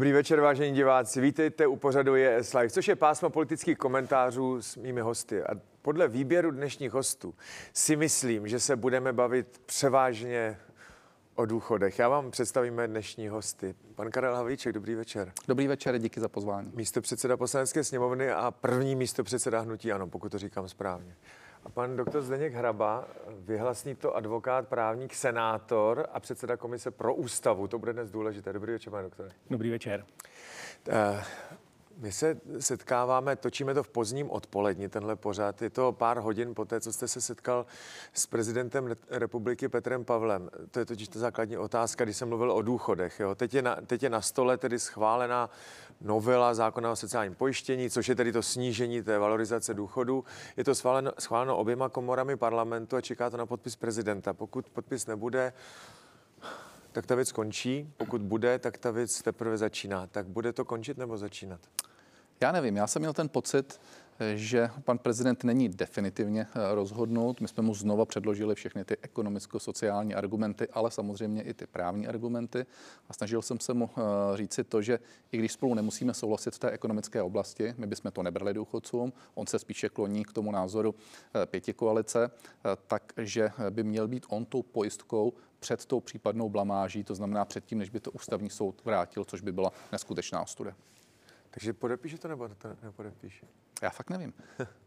Dobrý večer, vážení diváci. Vítejte u pořadu JS Live, což je pásmo politických komentářů s mými hosty. A podle výběru dnešních hostů si myslím, že se budeme bavit převážně o důchodech. Já vám představíme dnešní hosty. Pan Karel Havlíček, dobrý večer. Dobrý večer, díky za pozvání. Místo předseda poslanecké sněmovny a první místo předseda hnutí ano, pokud to říkám správně. A pan doktor Zdeněk Hraba, vyhlasný to advokát, právník, senátor a předseda komise pro ústavu. To bude dnes důležité. Dobrý večer, pane doktore. Dobrý večer. My se setkáváme, točíme to v pozdním odpoledni, tenhle pořád. Je to pár hodin po té, co jste se setkal s prezidentem republiky Petrem Pavlem. To je totiž ta základní otázka, když jsem mluvil o důchodech. Jo. Teď, je na, teď je na stole tedy schválená novela zákona o sociálním pojištění, což je tedy to snížení té valorizace důchodu. Je to schváleno, schváleno oběma komorami parlamentu a čeká to na podpis prezidenta. Pokud podpis nebude, tak ta věc končí. Pokud bude, tak ta věc teprve začíná. Tak bude to končit nebo začínat? Já nevím, já jsem měl ten pocit, že pan prezident není definitivně eh, rozhodnout. My jsme mu znova předložili všechny ty ekonomicko-sociální argumenty, ale samozřejmě i ty právní argumenty. A snažil jsem se mu eh, říci to, že i když spolu nemusíme souhlasit v té ekonomické oblasti, my bychom to nebrali důchodcům, on se spíše kloní k tomu názoru eh, pěti koalice, takže by měl být on tou pojistkou před tou případnou blamáží, to znamená předtím, než by to ústavní soud vrátil, což by byla neskutečná ostuda. Takže podepíše to nebo to nepodepíše? Já fakt nevím.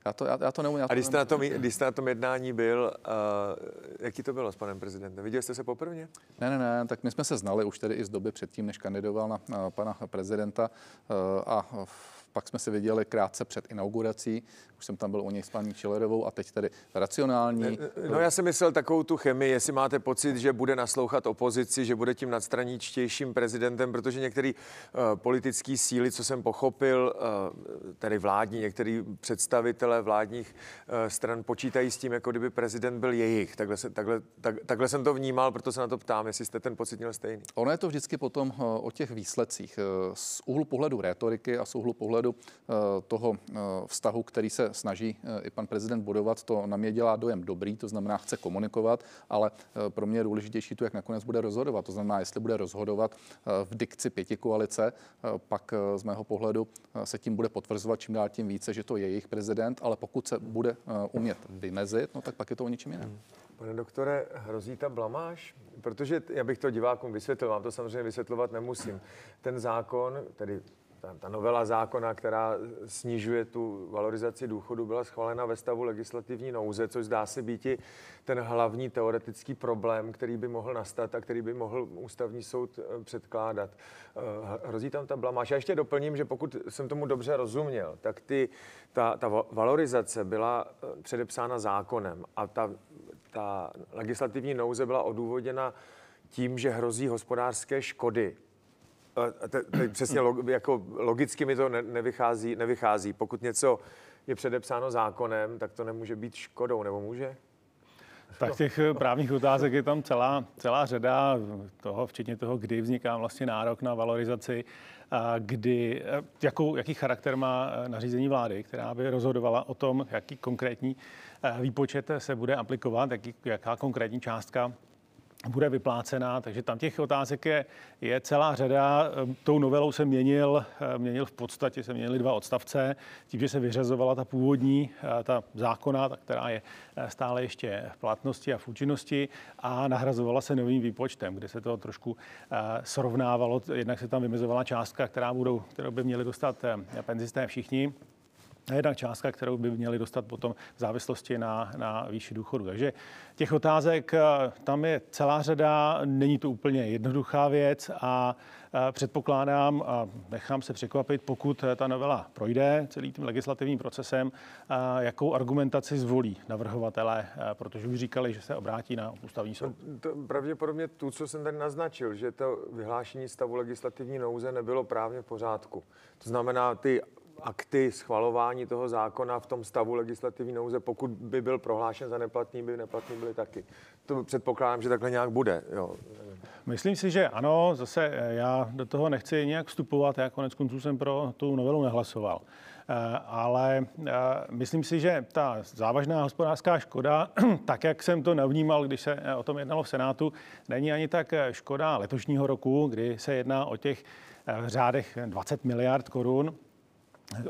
Já to, já, já to neumím. Já to A když jste, na tom, když jste na tom jednání byl, uh, jaký to bylo s panem prezidentem? Viděl jste se poprvé? Ne, ne, ne, tak my jsme se znali už tedy i z doby předtím, než kandidoval na, na pana prezidenta uh, a pak jsme se viděli krátce před inaugurací, už jsem tam byl u něj s paní Čelerovou a teď tedy racionální. No já jsem myslel takovou tu chemii, jestli máte pocit, že bude naslouchat opozici, že bude tím nadstraníčtějším prezidentem, protože některý uh, politický síly, co jsem pochopil, uh, tedy vládní, některý představitelé vládních uh, stran počítají s tím, jako kdyby prezident byl jejich. Takhle, se, takhle, tak, takhle jsem to vnímal, proto se na to ptám, jestli jste ten pocit měl stejný. Ono je to vždycky potom o těch výsledcích. Z úhlu pohledu rétoriky a z úhlu pohledu uh, toho uh, vztahu, který se snaží eh, i pan prezident budovat, to na mě dělá dojem dobrý, to znamená, chce komunikovat, ale eh, pro mě je důležitější to, jak nakonec bude rozhodovat. To znamená, jestli bude rozhodovat eh, v dikci pěti koalice, pak z mého pohledu se tím bude potvrzovat čím dál tím více, že to je jejich prezident, ale pokud se bude umět vymezit, no tak pak je to o ničem jiném. Hmm. Pane doktore, hrozí ta blamáž? Protože já bych to divákům vysvětlil, vám to samozřejmě vysvětlovat nemusím. Ten zákon, tedy ta, ta novela zákona, která snižuje tu valorizaci důchodu, byla schválena ve stavu legislativní nouze, což zdá se být ten hlavní teoretický problém, který by mohl nastat a který by mohl ústavní soud eh, předkládat. Eh, hrozí tam ta blamáž. Já ještě doplním, že pokud jsem tomu dobře rozuměl, tak ty, ta, ta valorizace byla eh, předepsána zákonem a ta, ta legislativní nouze byla odůvodněna tím, že hrozí hospodářské škody te, te, přesně log, jako logicky mi to ne, nevychází, nevychází. Pokud něco je předepsáno zákonem, tak to nemůže být škodou, nebo může? Tak těch eh, právních otázek je tam celá, celá řada toho, včetně toho, kdy vzniká vlastně nárok na valorizaci, a kdy, eh, jakou, jaký charakter má eh, nařízení vlády, která by rozhodovala o tom, jaký konkrétní výpočet se bude aplikovat, jaký, jaká konkrétní částka bude vyplácená, takže tam těch otázek je, je celá řada. Ehm, tou novelou se měnil, ehm, měnil v podstatě, se měnily dva odstavce, tím, že se vyřazovala ta původní, eh, ta zákona, ta, která je eh, stále ještě v platnosti a v účinnosti a nahrazovala se novým výpočtem, kde se to trošku eh, srovnávalo, jednak se tam vymezovala částka, která budou, kterou by měli dostat penzisté všichni, jedna částka, kterou by měli dostat potom v závislosti na, na výši důchodu. Takže těch otázek eh, tam je celá řada, není to úplně jednoduchá věc a eh, předpokládám a nechám se překvapit, pokud ta novela projde celým tím legislativním procesem, eh, jakou argumentaci zvolí navrhovatele, protože už říkali, že se obrátí na ústavní soud. To, pravděpodobně tu, co jsem tady naznačil, že to vyhlášení stavu legislativní nouze nebylo právně v pořádku. To znamená, ty akty schvalování toho zákona v tom stavu legislativní nouze, pokud by byl prohlášen za neplatný, by neplatný byly taky. To předpokládám, že takhle nějak bude. Jo. Myslím si, že ano, zase já do toho nechci nějak vstupovat, já konec konců jsem pro tu novelu nehlasoval. Ale myslím si, že ta závažná hospodářská škoda, tak jak jsem to navnímal, když se o tom jednalo v Senátu, není ani tak škoda letošního roku, kdy se jedná o těch v řádech 20 miliard korun,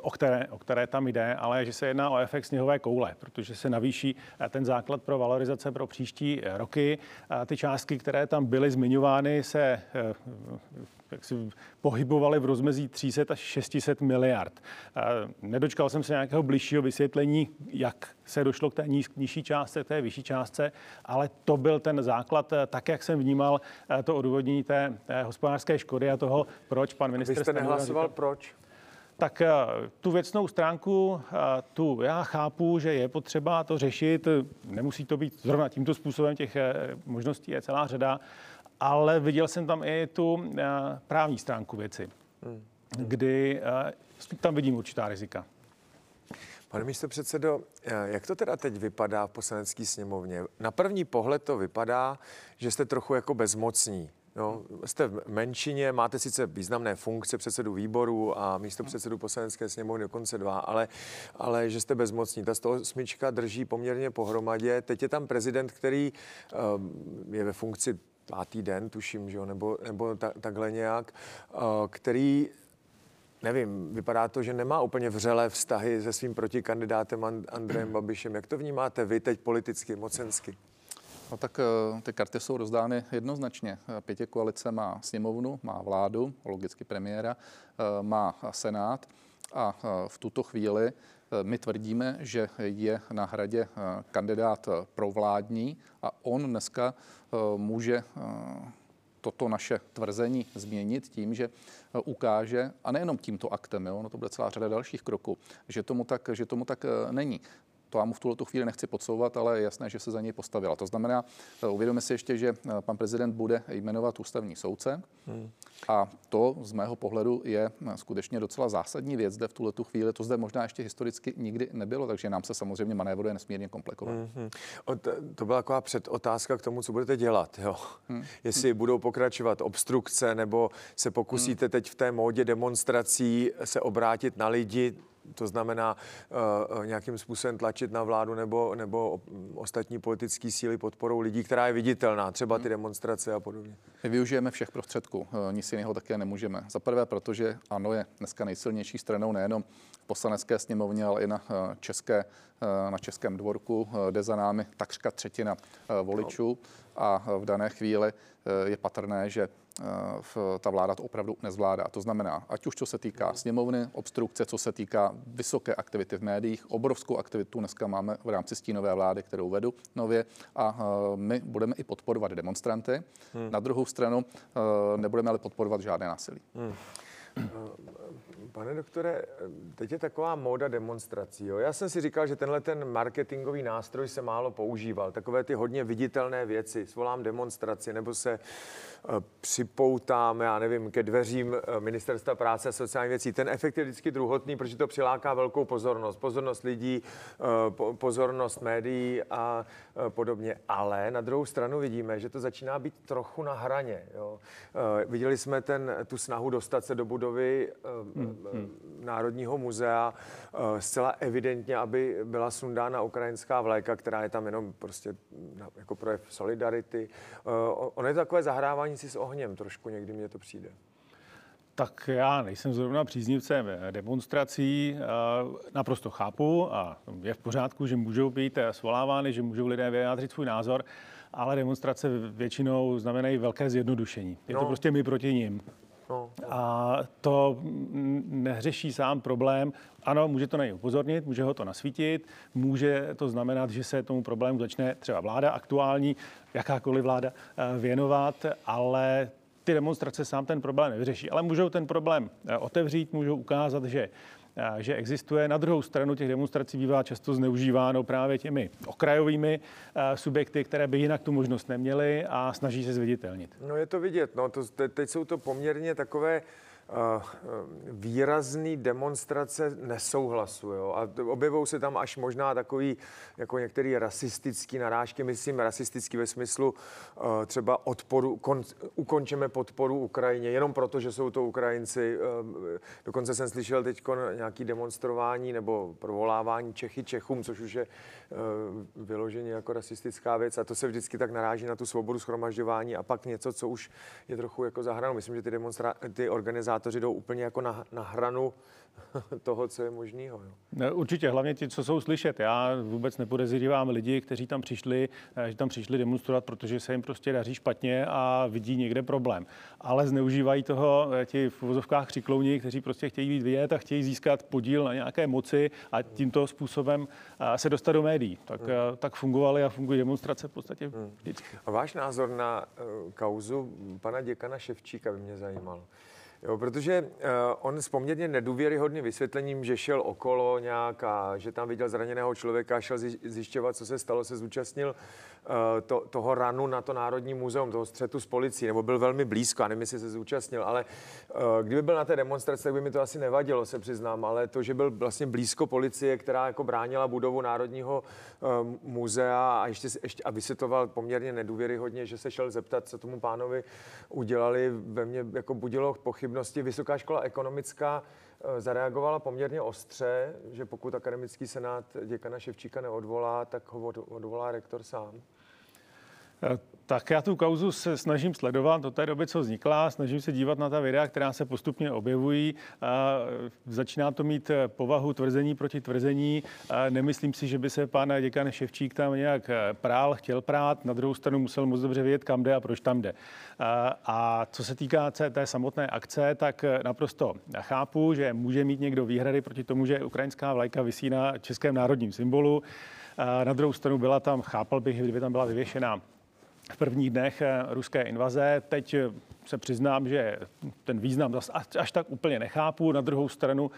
o které, o které tam jde, ale že se jedná o efekt sněhové koule, protože se navýší eh, ten základ pro valorizace pro příští eh, roky. A ty částky, které tam byly zmiňovány, se eh, jak si pohybovaly v rozmezí 300 až 600 miliard. Nedočkal jsem se nějakého bližšího vysvětlení, jak se došlo k té nižší částce, k té vyšší částce, ale to byl ten základ, tak jak jsem vnímal to odůvodnění té, té hospodářské škody a toho, proč pan minister... Vy jste nehlasoval proč? Tak eh, tu věcnou stránku, eh, tu já chápu, že je potřeba to řešit. Nemusí to být zrovna tímto způsobem, těch eh, možností je celá řada, ale viděl jsem tam i tu právní stránku věci, hmm. kdy tam vidím určitá rizika. Pane místo předsedo, jak to teda teď vypadá v poslanecké sněmovně? Na první pohled to vypadá, že jste trochu jako bezmocní. No, jste v menšině, máte sice významné funkce předsedu výboru a místo předsedu poslanecké sněmovny dokonce dva, ale, ale že jste bezmocní. Ta 108 drží poměrně pohromadě. Teď je tam prezident, který um, je ve funkci pátý den, tuším, že jo, nebo, nebo ta, takhle nějak, uh, který nevím, vypadá to, že nemá úplně vřelé vztahy se svým protikandidátem Andrejem Babišem. Jak to vnímáte vy teď politicky, mocensky? No tak eh, ty karty jsou rozdány jednoznačně. Eh, pětě koalice má sněmovnu, má vládu, logicky premiéra, eh, má senát a v tuto chvíli my tvrdíme, že je na hradě kandidát provládní a on dneska může toto naše tvrzení změnit tím, že ukáže, a nejenom tímto aktem, jo, no to bude celá řada dalších kroků, že tomu tak, že tomu tak není to já mu v tuhle chvíli nechci podsouvat, ale je jasné, že se za něj postavila. To znamená, eh, uvědomíme si ještě, že eh, pan prezident bude jmenovat ústavní soudce hmm. a to z mého pohledu je eh, skutečně docela zásadní věc zde v tuhle chvíli. To zde možná ještě historicky nikdy nebylo, takže nám se samozřejmě manévruje nesmírně komplikovat. Hmm. To byla taková předotázka k tomu, co budete dělat. Jo? Hmm. Jestli budou pokračovat obstrukce, nebo se pokusíte hmm. teď v té módě demonstrací se obrátit na lidi, to znamená uh, nějakým způsobem tlačit na vládu nebo, nebo ostatní politické síly podporou lidí, která je viditelná, třeba ty hmm. demonstrace a podobně. My využijeme všech prostředků, eh, nic jiného také nemůžeme. Za prvé, protože ano je dneska nejsilnější stranou nejenom v poslanecké sněmovně, ale i na, české, na českém dvorku, jde za námi takřka třetina voličů a v dané chvíli je patrné, že ta vláda to opravdu nezvládá. To znamená, ať už co se týká sněmovny, obstrukce, co se týká vysoké aktivity v médiích, obrovskou aktivitu dneska máme v rámci stínové vlády, kterou vedu nově a my budeme i podporovat demonstranty. Hmm. Na druhou stranu nebudeme ale podporovat žádné násilí. Hmm. Pane doktore, teď je taková móda demonstrací. Jo? Já jsem si říkal, že tenhle ten marketingový nástroj se málo používal. Takové ty hodně viditelné věci. Svolám demonstraci nebo se uh, připoutám, já nevím, ke dveřím uh, ministerstva práce a sociální věcí. Ten efekt je vždycky druhotný, protože to přiláká velkou pozornost. Pozornost lidí, po, pozornost médií a podobně. Ale na druhou stranu vidíme, že to začíná být trochu na hraně. Jo? Viděli jsme ten, tu snahu dostat se do budovy hmm hmm. Národního muzea eh, zcela evidentně, aby byla sundána ukrajinská vlajka, která je tam jenom prostě jako projev solidarity. Eh, ono je takové zahrávání si s ohněm trošku, někdy mně to přijde. Tak já nejsem zrovna příznivcem demonstrací, naprosto chápu a je v pořádku, že můžou být svolávány, že můžou lidé vyjádřit svůj názor, ale demonstrace většinou znamenají velké zjednodušení. Je no. to prostě my proti ním. No. A to neřeší sám problém. Ano, může to na něj upozornit, může ho to nasvítit, může to znamenat, že se tomu problému začne třeba vláda aktuální, jakákoliv vláda eh, věnovat, ale ty demonstrace sám ten problém nevyřeší. Ale můžou ten problém eh, otevřít, můžou ukázat, že že existuje. Na druhou stranu těch demonstrací bývá často zneužíváno právě těmi okrajovými subjekty, které by jinak tu možnost neměly a snaží se zviditelnit. No je to vidět. No, to, teď jsou to poměrně takové výrazný demonstrace nesouhlasu. Jo? A objevují se tam až možná takový, jako některé rasistické narážky, myslím rasistický ve smyslu třeba odporu, kon, ukončeme podporu Ukrajině, jenom proto, že jsou to Ukrajinci. Dokonce jsem slyšel teď nějaký demonstrování nebo provolávání Čechy Čechům, což už je vyloženě jako rasistická věc a to se vždycky tak naráží na tu svobodu schromažďování a pak něco, co už je trochu jako zahranou. Myslím, že ty, demonstra- ty organizátoři jdou úplně jako na, na hranu toho, co je možného. No, určitě, hlavně ti, co jsou slyšet. Já vůbec nepodezřívám lidi, kteří tam přišli, eh, že tam přišli demonstrovat, protože se jim prostě daří špatně a vidí někde problém. Ale zneužívají toho eh, ti v vozovkách křiklouni, kteří prostě chtějí být vidět a chtějí získat podíl na nějaké moci a tímto způsobem eh, se dostat do médií. Tak, hmm. tak fungovaly a fungují demonstrace v podstatě hmm. vždycky. A váš názor na kauzu pana děkana Ševčíka by mě zajímal. Jo, protože uh, on s poměrně nedůvěryhodným vysvětlením, že šel okolo nějak a že tam viděl zraněného člověka, šel zjišťovat, co se stalo, se zúčastnil Eh, to, toho ranu na to Národní muzeum, toho střetu s policií, nebo byl velmi blízko, a nevím, jestli se zúčastnil, ale uh, kdyby byl na té demonstraci, tak by mi to asi nevadilo, se přiznám, ale to, že byl vlastně blízko policie, která jako bránila budovu Národního uh, muzea a ještě, ještě a vysvětloval poměrně nedůvěryhodně, že se šel zeptat, co tomu pánovi udělali, ve mně jako budilo pochybnosti. Vysoká škola ekonomická zareagovala poměrně ostře, že pokud akademický senát děkana Ševčíka neodvolá, tak ho odvolá rektor sám. Tak já tu kauzu se snažím sledovat od té doby, co vznikla, snažím se dívat na ta videa, která se postupně objevují. Začíná to mít povahu tvrzení proti tvrzení. Nemyslím si, že by se pan děkan Ševčík tam nějak prál, chtěl prát. Na druhou stranu musel moc dobře vědět, kam jde a proč tam jde. A, co se týká té samotné akce, tak naprosto chápu, že může mít někdo výhrady proti tomu, že ukrajinská vlajka vysí na českém národním symbolu. Na druhou stranu byla tam, chápal bych, kdyby tam byla vyvěšená v prvních dnech eh, ruské invaze. Teď eh, se přiznám, že ten význam až tak úplně nechápu. Na druhou stranu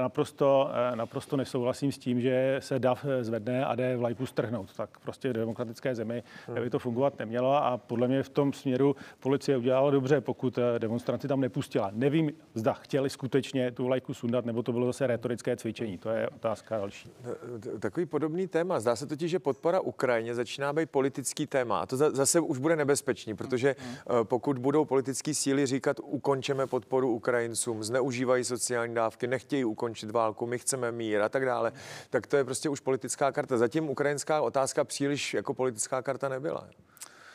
naprosto, naprosto nesouhlasím s tím, že se DAF zvedne a jde vlajku strhnout. Tak prostě v demokratické zemi hmm. by to fungovat nemělo a podle mě v tom směru policie udělala dobře, pokud eh, demonstranci tam nepustila. Nevím, zda chtěli skutečně tu vlajku sundat, nebo to bylo zase retorické cvičení. To je otázka další. Takový podobný téma. Zdá se totiž, že podpora Ukrajině začíná být politický téma. A to zase už bude nebezpečný, protože hmm. Eh, pokud budou politické politické síly říkat, ukončeme podporu Ukrajincům, zneužívají sociální dávky, nechtějí ukončit válku, my chceme mír a tak dále, tak to je prostě už politická karta. Zatím ukrajinská otázka příliš jako politická karta nebyla.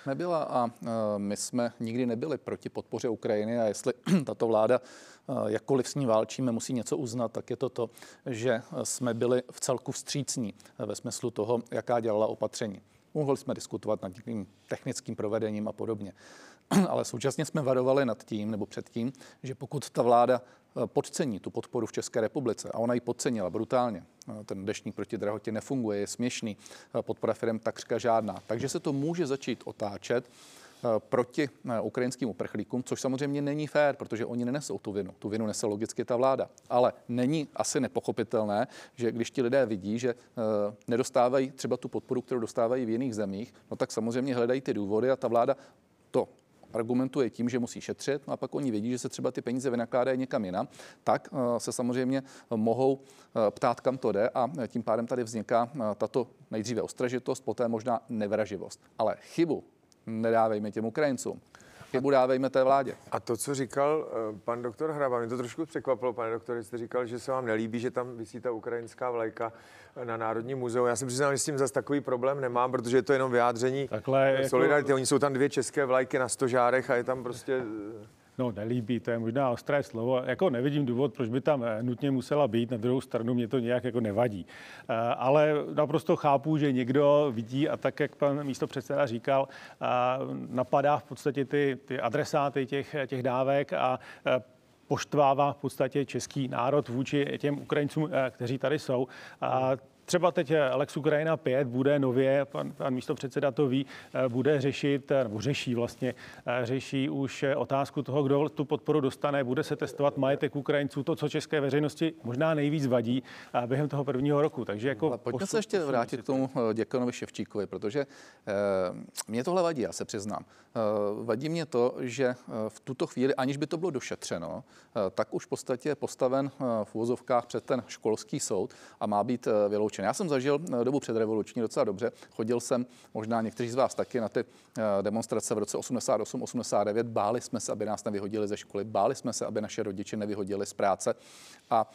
Nebyla a e, my jsme nikdy nebyli proti podpoře Ukrajiny a jestli tato vláda e, jakkoliv s ní válčíme, musí něco uznat, tak je to to, že jsme byli v celku vstřícní e, ve smyslu toho, jaká dělala opatření. Mohli jsme diskutovat nad někým technickým provedením a podobně. Ale současně jsme varovali nad tím, nebo před tím, že pokud ta vláda eh, podcení tu podporu v České republice, a ona ji podcenila brutálně, eh, ten dešník proti drahotě nefunguje, je směšný, eh, podpora firm takřka žádná, takže se to může začít otáčet proti ukrajinským uprchlíkům, což samozřejmě není fér, protože oni nenesou tu vinu. Tu vinu nese logicky ta vláda. Ale není asi nepochopitelné, že když ti lidé vidí, že nedostávají třeba tu podporu, kterou dostávají v jiných zemích, no tak samozřejmě hledají ty důvody a ta vláda to argumentuje tím, že musí šetřit, no a pak oni vědí, že se třeba ty peníze vynakládají někam jinam, tak eh, se samozřejmě mohou eh, ptát, kam to jde a tím pádem tady vzniká eh, tato nejdříve ostražitost, poté možná nevraživost. Ale chybu nedávejme těm Ukrajincům chybu dávejme té vládě. A to, co říkal pan doktor Hraba, mě to trošku překvapilo, pane doktore, jste říkal, že se vám nelíbí, že tam vysí ta ukrajinská vlajka na Národní muzeu. Já si přiznám, že s tím zase takový problém nemám, protože je to jenom vyjádření Takhle, jako- solidarity. Jako... Oni jsou tam dvě české vlajky na stožárech a je tam prostě No, nelíbí, to je možná ostré slovo. Jako nevidím důvod, proč by tam eh, nutně musela být. Na druhou stranu mě to nějak jako nevadí. Eh, ale naprosto chápu, že někdo vidí a tak, jak pan místo předseda říkal, eh, napadá v podstatě ty, ty adresáty těch, těch dávek a poštvává v podstatě český národ vůči těm Ukrajincům, kteří tady jsou. A třeba teď Alex Ukrajina 5 bude nově, pan, pan místo předseda to ví, bude řešit, nebo řeší vlastně, řeší už otázku toho, kdo tu podporu dostane, bude se testovat majetek Ukrajinců, to, co české veřejnosti možná nejvíc vadí během toho prvního roku. Takže jako Ale pojďme se ještě vrátit k tomu děkanovi Ševčíkovi, protože eh, mě tohle vadí, já se přiznám. Eh, vadí mě to, že eh, v tuto chvíli, aniž by to bylo došetřeno, eh, tak už v podstatě je postaven v úvozovkách před ten školský soud a má být vyloučen. Já jsem zažil dobu předrevoluční docela dobře. Chodil jsem, možná někteří z vás taky, na ty demonstrace v roce 88-89. Báli jsme se, aby nás nevyhodili ze školy, báli jsme se, aby naše rodiče nevyhodili z práce. A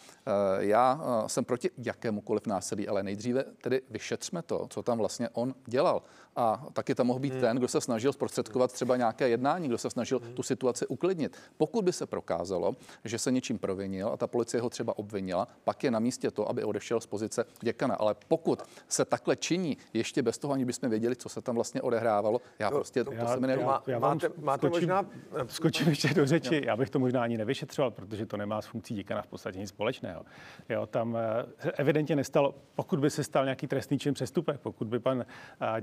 já jsem proti jakémukoliv násilí, ale nejdříve tedy vyšetřme to, co tam vlastně on dělal. A taky tam mohl být hmm. ten, kdo se snažil zprostředkovat třeba nějaké jednání, kdo se snažil hmm. tu situaci uklidnit. Pokud by se prokázalo, že se něčím provinil a ta policie ho třeba obvinila, pak je na místě to, aby odešel z pozice děkana. Ale pokud se takhle činí, ještě bez toho, ani bychom věděli, co se tam vlastně odehrávalo, já prostě to, já, to se mi Já, já máte, máte skočím, možná... Skočím ještě do řeči. Já bych to možná ani nevyšetřoval, protože to nemá s funkcí děkana v podstatě nic společného. Jo, tam eh, evidentně nestalo, pokud by se stal nějaký trestný čin přestupek, pokud by pan eh,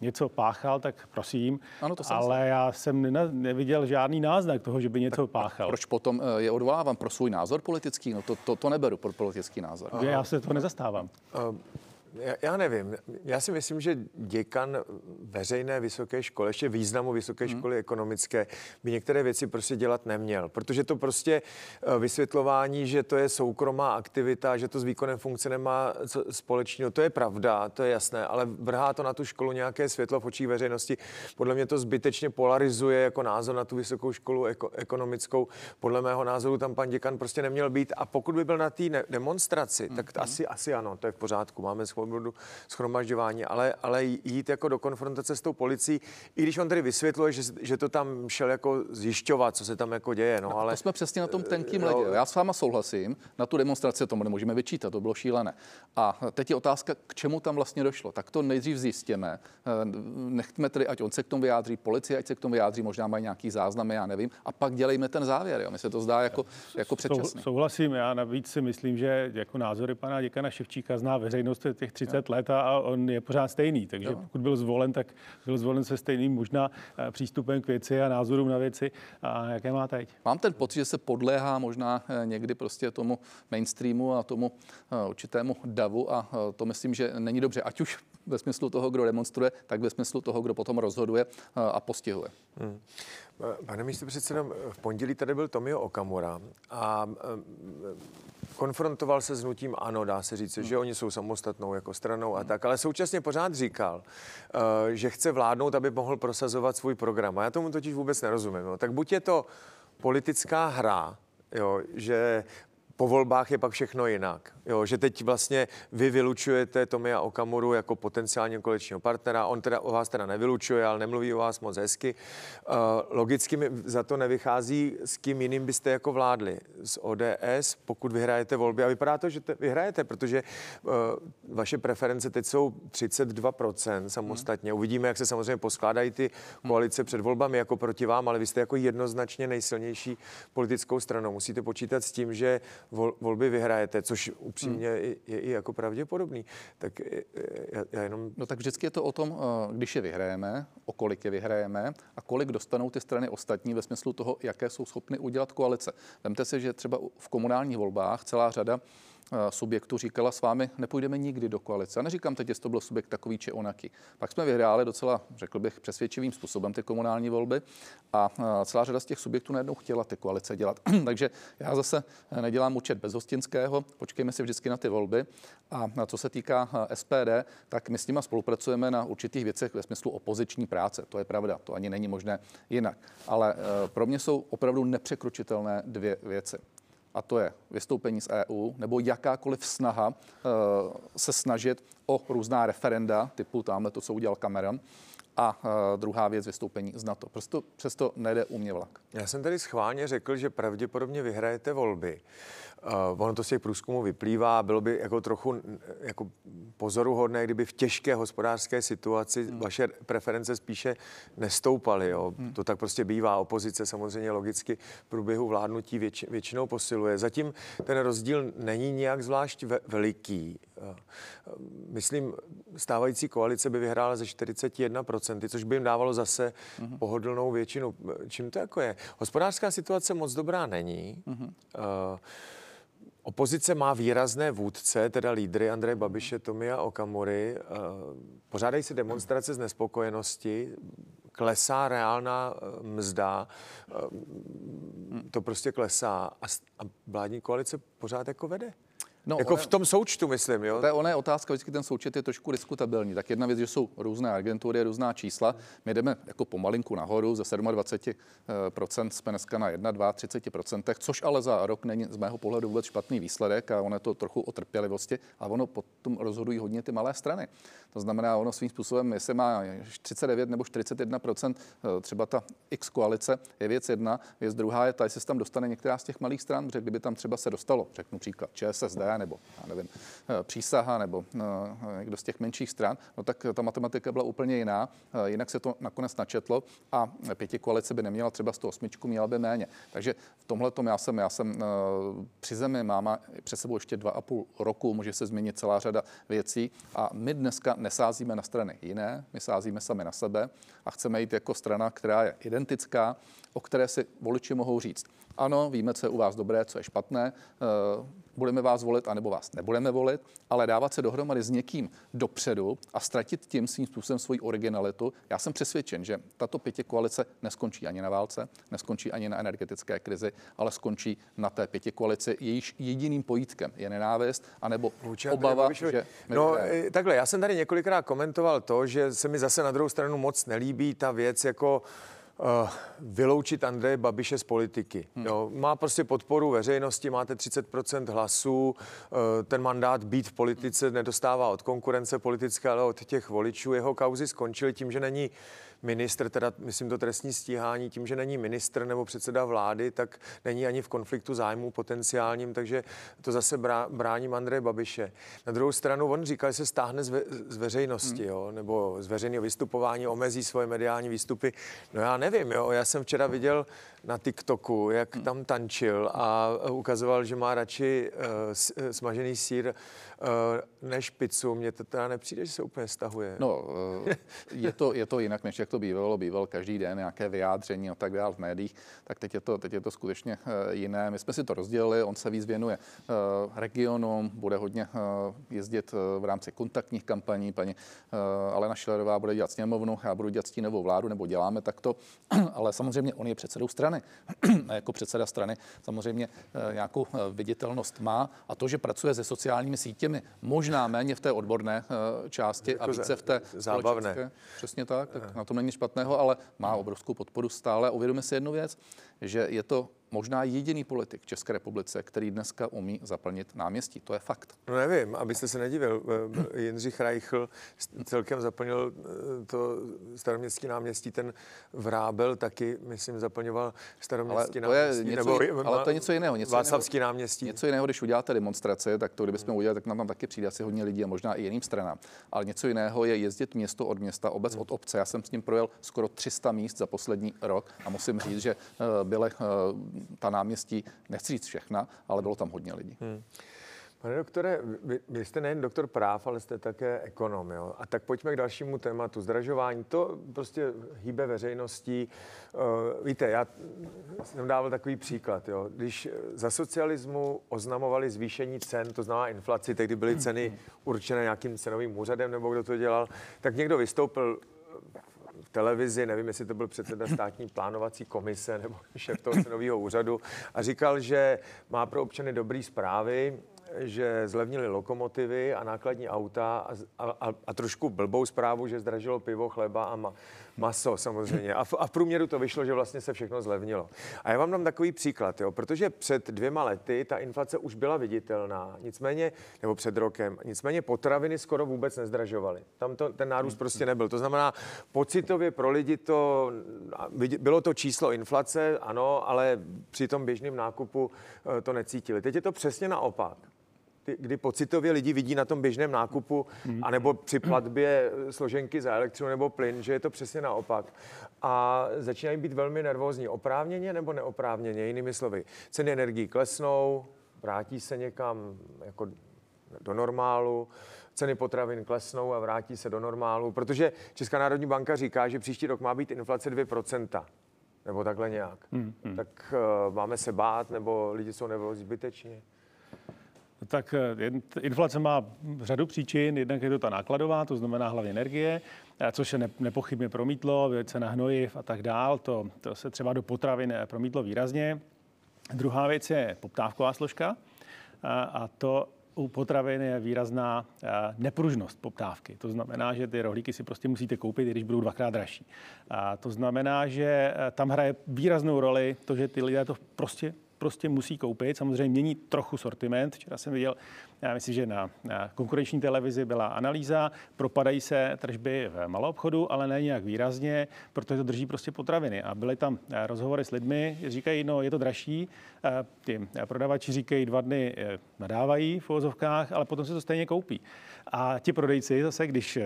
něco páchal, tak prosím. Ano, to ale já jsem neviděl žádný náznak toho, že by něco tak páchal. Proč potom eh, je odvolávám pro svůj názor politický? No to, to, to neberu pro politický názor. Já se to nezastávám. Uh, já, nevím. Já si myslím, že děkan veřejné vysoké školy, ještě významu vysoké hmm. školy ekonomické, by některé věci prostě dělat neměl. Protože to prostě eh, vysvětlování, že to je soukromá aktivita, že to s výkonem funkce nemá společného, to je pravda, to je jasné, ale vrhá to na tu školu nějaké světlo v očích veřejnosti. Podle mě to zbytečně polarizuje jako názor na tu vysokou školu eko, ekonomickou. Podle mého názoru tam pan děkan prostě neměl být. A pokud by byl na té demonstraci, hmm. tak asi, asi ano, to je v pořádku. Máme svobodu schromažďování, ale, ale jít jako do konfrontace s tou policií, i když on tedy vysvětluje, že, že to tam šel jako zjišťovat, co se tam jako děje. No, ale, to jsme přesně na tom tenkým ledě. Já s váma souhlasím, na tu demonstraci tomu nemůžeme vyčítat, to bylo šílené. A teď je otázka, k čemu tam vlastně došlo. Tak to nejdřív zjistíme. Nechme tedy, ať on se k tomu vyjádří, policie, ať se k tomu vyjádří, možná mají nějaký záznamy, já nevím, a pak dělejme ten závěr. Jo. Mně se to zdá jako, jako předčasný. Souhlasím, já navíc si myslím, že jako názory pana děkana Ševčíka zná veřejnost těch 30 let a on je pořád stejný. Takže jo. pokud byl zvolen, tak byl zvolen se stejným možná eh, přístupem k věci a názorům na věci, a jaké má teď. Mám ten pocit, že se podléhá možná eh, někdy prostě tomu mainstreamu a tomu eh, určitému davu a to myslím, že není dobře, ať už ve smyslu toho, kdo demonstruje, tak ve smyslu toho, kdo potom rozhoduje a postihuje. Hmm. Pane místo předsedo, v pondělí tady byl Tomio Okamura a konfrontoval se s nutím ano, dá se říct, že oni jsou samostatnou jako stranou a tak, ale současně pořád říkal, eh, že chce vládnout, aby mohl prosazovat svůj program. A já tomu totiž vůbec nerozumím. Tak buď je to politická hra, jo, že po volbách je pak všechno jinak. Jo, že teď vlastně vy vylučujete Tomia Okamuru jako potenciálně koaličního partnera, on teda o vás teda nevylučuje, ale nemluví o vás moc hezky. Uh, logicky mi za to nevychází, s kým jiným byste jako vládli. Z ODS, pokud vyhrajete volby. A vypadá to, že te, vyhrajete, protože uh, vaše preference teď jsou 32% samostatně. Hmm. Uvidíme, jak se samozřejmě poskládají ty koalice před volbami jako proti vám, ale vy jste jako jednoznačně nejsilnější politickou stranou. Musíte počítat s tím, že vol, volby vyhrajete, což upřímně hmm. je, i jako pravděpodobný. Tak já, já jenom... No tak vždycky je to o tom, eh, když je vyhrajeme, o kolik je vyhrajeme a kolik dostanou ty strany ostatní ve smyslu toho, jaké jsou schopny udělat koalice. Vemte si, že třeba v komunálních volbách celá řada Eh, subjektu říkala, s vámi nepůjdeme nikdy do koalice. A neříkám teď, jestli to byl subjekt takový či onaký. Pak jsme vyhráli docela, řekl bych, přesvědčivým způsobem ty komunální volby a eh, celá řada z těch subjektů najednou chtěla ty koalice dělat. Takže já zase eh, nedělám účet bez hostinského, počkejme si vždycky na ty volby. A co se týká SPD, tak my s nimi spolupracujeme na určitých věcech ve smyslu opoziční práce. To je pravda, to ani není možné jinak. Ale pro mě jsou opravdu nepřekročitelné dvě věci a to je vystoupení z EU nebo jakákoliv snaha uh, se snažit o různá referenda, typu tamhle to, co udělal Cameron, a uh, druhá věc vystoupení z NATO. Přesto, přesto nejde u mě vlak. Já jsem tady schválně řekl, že pravděpodobně vyhrajete volby. Uh, ono to z těch průzkumů vyplývá, bylo by jako trochu jako pozoruhodné, kdyby v těžké hospodářské situaci hmm. vaše preference spíše nestoupaly. Jo. Hmm. To tak prostě bývá. Opozice samozřejmě logicky v průběhu vládnutí věč, většinou posiluje. Zatím ten rozdíl není nějak zvlášť ve, veliký. Uh, myslím, stávající koalice by vyhrála ze 41%, což by jim dávalo zase uh-huh. pohodlnou většinu. Čím to jako je? Hospodářská situace moc dobrá není. Uh-huh. Uh, Opozice má výrazné vůdce, teda lídry Andreje Babiše, Tomia Okamury. Eh, pořádají se demonstrace z nespokojenosti, klesá reálná eh, mzda, eh, to prostě klesá a vládní koalice pořád jako vede. No, jako one, v tom součtu, myslím, jo? To je ona je otázka, vždycky ten součet je trošku diskutabilní. Tak jedna věc, že jsou různé agentury, různá čísla. My jdeme jako pomalinku nahoru, ze 27% jsme dneska na 1, 2, 30%, což ale za rok není z mého pohledu vůbec špatný výsledek a ono je to trochu o trpělivosti a ono potom rozhodují hodně ty malé strany. To znamená, ono svým způsobem, jestli má 39 nebo 41 eh, třeba ta X koalice, je věc jedna. Věc druhá je ta, jestli se tam dostane některá z těch malých stran, protože kdyby tam třeba se dostalo, řeknu příklad ČSSD nebo já nevím, eh, přísaha nebo eh, někdo z těch menších stran, no tak ta matematika byla úplně jiná. Jinak se to nakonec načetlo a pěti koalice by neměla třeba 108, měla by méně. Takže v tomhle tom já jsem, já jsem při zemi, máma před sebou ještě dva a půl roku, může se změnit celá řada věcí a my dneska nesázíme na strany jiné, my sázíme sami na sebe a chceme jít jako strana, která je identická, o které si voliči mohou říct. Ano, víme, co je u vás dobré, co je špatné, eh, budeme vás volit, anebo vás nebudeme volit, ale dávat se dohromady s někým dopředu a ztratit tím svým způsobem svoji originalitu. Já jsem přesvědčen, že tato pětě koalice neskončí ani na válce, neskončí ani na energetické krizi, ale skončí na té pěti koalici. Jejíž jediným pojítkem je nenávist, anebo Vůči obava, že... No, eh, takhle, já jsem tady několikrát komentoval to, že se mi zase na druhou stranu moc nelíbí ta věc jako uh, vyloučit Andreje Babiše z politiky. Hmm. Jo, má prostě podporu veřejnosti, máte 30% hlasů, uh, ten mandát být v politice nedostává od konkurence politické, ale od těch voličů. Jeho kauzy skončily tím, že není uh, ministr, teda myslím to trestní stíhání, tím, že není ministr nebo předseda vlády, tak není ani v konfliktu zájmu potenciálním, takže to zase brání Andreje Babiše. Na druhou stranu on říkal, že se stáhne z, ve, z veřejnosti, hmm. jo, nebo z veřejného vystupování, omezí svoje mediální výstupy. No já nevím, jo, já jsem včera viděl na TikToku, jak hmm. tam tančil a ukazoval, že má radši uh, smažený sír uh, než pizzu. Mně to teda nepřijde, že se úplně stahuje. No, uh, je to, je to jinak, než jak to bývalo. Býval každý den nějaké vyjádření a tak dále v médiích, tak teď je to, teď je to skutečně uh, jiné. My jsme si to rozdělili, on se víc věnuje regionům, bude hodně jezdit v rámci kontaktních kampaní. Paní Alena Šilerová bude dělat sněmovnu, já budu dělat stínovou vládu, nebo děláme takto, ale samozřejmě on je předsedou strany. a jako předseda strany samozřejmě nějakou viditelnost má a to, že pracuje se sociálními sítěmi, možná méně v té odborné uh, části jako a více v té zábavné. Přesně tak, tak na tom není špatného, ale má obrovskou podporu stále. Uvědomíme si jednu věc, že je to možná jediný politik v České republice, který dneska umí zaplnit náměstí. To je fakt. No nevím, abyste se nedivil. Eh, Jindřich Reichl celkem zaplnil eh, to staroměstský náměstí, ten Vrábel taky, myslím, zaplňoval staroměstský ale to náměstí. Je něco, nebo, ale to je něco jiného. Něco Václavský jiného, náměstí. Něco jiného, když uděláte demonstrace, tak to, kdybychom udělali, tak nám tam taky přijde asi hodně lidí a možná i jiným stranám. Ale něco jiného je jezdit město od města, obec hmm. od obce. Já jsem s ním projel skoro 300 míst za poslední rok a musím říct, že byly uh, ta náměstí, nechci říct všechna, ale bylo tam hodně lidí. Hmm. Pane doktore, vy, vy jste nejen doktor práv, ale jste také ekonom. Jo? A tak pojďme k dalšímu tématu. Zdražování, to prostě hýbe veřejností. Uh, víte, já jsem dával takový příklad. Jo? Když za socialismu oznamovali zvýšení cen, to znamená inflaci, tehdy byly ceny určené nějakým cenovým úřadem, nebo kdo to dělal, tak někdo vystoupil televizi, nevím, jestli to byl předseda státní plánovací komise nebo šéf toho cenového úřadu a říkal, že má pro občany dobré zprávy, že zlevnili lokomotivy a nákladní auta a, a, a trošku blbou zprávu, že zdražilo pivo, chleba a ma, maso samozřejmě. A v, a v průměru to vyšlo, že vlastně se všechno zlevnilo. A já vám dám takový příklad, jo, protože před dvěma lety ta inflace už byla viditelná, nicméně, nebo před rokem, nicméně potraviny skoro vůbec nezdražovaly. Tam to, ten nárůst hmm. prostě nebyl. To znamená, pocitově pro lidi to, bylo to číslo inflace, ano, ale při tom běžném nákupu eh, to necítili. Teď je to přesně naopak kdy pocitově lidi vidí na tom běžném nákupu, hmm. anebo při platbě složenky za elektřinu nebo plyn, že je to přesně naopak. A začínají být velmi nervózní. Oprávněně nebo neoprávněně, jinými slovy. Ceny energií klesnou, vrátí se někam jako do normálu, ceny potravin klesnou a vrátí se do normálu, protože Česká národní banka říká, že příští rok má být inflace 2%, nebo takhle nějak. Hmm, hmm. Tak uh, máme se bát, nebo lidi jsou nebo zbytečně? Tak eh, inflace má řadu příčin. Jednak je to ta nákladová, to znamená hlavně energie, eh, což se nepochybně promítlo, cena hnojiv a tak dál. To, to se třeba do potravin promítlo výrazně. Druhá věc je poptávková složka a to u potravin je výrazná nepružnost poptávky. To znamená, že ty rohlíky si prostě musíte koupit, i když budou dvakrát dražší. A to znamená, že tam hraje výraznou roli to, že ty lidé to prostě prostě musí koupit. Samozřejmě mění trochu sortiment. Včera jsem viděl, já myslím, že na, na konkurenční televizi byla analýza, propadají se tržby v malou obchodu, ale ne nějak výrazně, protože to drží prostě potraviny. A byly tam eh, rozhovory s lidmi, říkají, no je to dražší, eh, ty prodavači říkají, dva dny eh, nadávají v uvozovkách, ale potom se to stejně koupí. A ti prodejci zase, když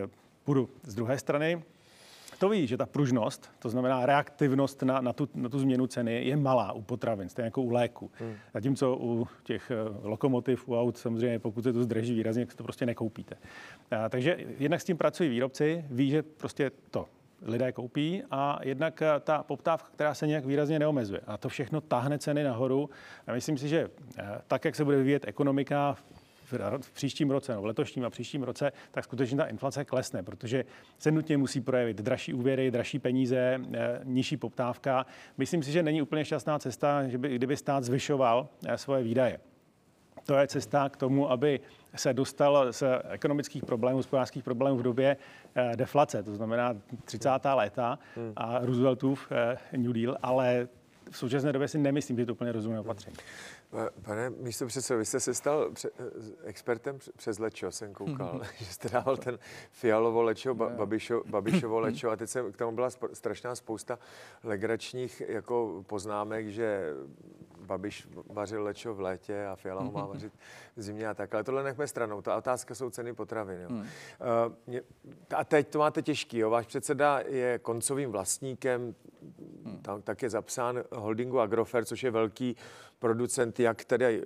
půjdu z druhé strany, to ví, že ta pružnost, to znamená reaktivnost na, na, tu, na tu změnu ceny, je malá u potravin, stejně jako u léku. Hmm. Zatímco u těch eh, lokomotiv, u aut, samozřejmě, pokud se to zdrží výrazně, tak to prostě nekoupíte. A, takže jednak s tím pracují výrobci, ví, že prostě to lidé koupí a jednak eh, ta poptávka, která se nějak výrazně neomezuje. A to všechno táhne ceny nahoru. A myslím si, že eh, tak, jak se bude vyvíjet ekonomika v příštím roce, no v letošním a příštím roce, tak skutečně ta inflace klesne, protože se nutně musí projevit dražší úvěry, dražší peníze, eh, nižší poptávka. Myslím si, že není úplně šťastná cesta, že by, kdyby stát zvyšoval eh, svoje výdaje. To je cesta k tomu, aby se dostal z ekonomických problémů, hospodářských problémů v době eh, deflace, to znamená 30. léta hmm. a Rooseveltův New Deal, ale v současné době si nemyslím, že je to úplně rozumné opatření. Pane místo předsedo, vy jste se stal pře- expertem přes lečo, jsem koukal, že jste dával ten fialovo lečo, ba- babišo, babišovo lečo a teď se k tomu byla sp- strašná spousta legračních jako poznámek, že Babiš vařil lečo v létě a Fiala ho má vařit v zimě a tak. Ale tohle nechme stranou. Ta otázka jsou ceny potravin. Jo. Uh, a teď to máte těžký. Jo. Váš předseda je koncovým vlastníkem, hmm. tam, tak je zapsán holdingu Agrofer, což je velký producent jak tedy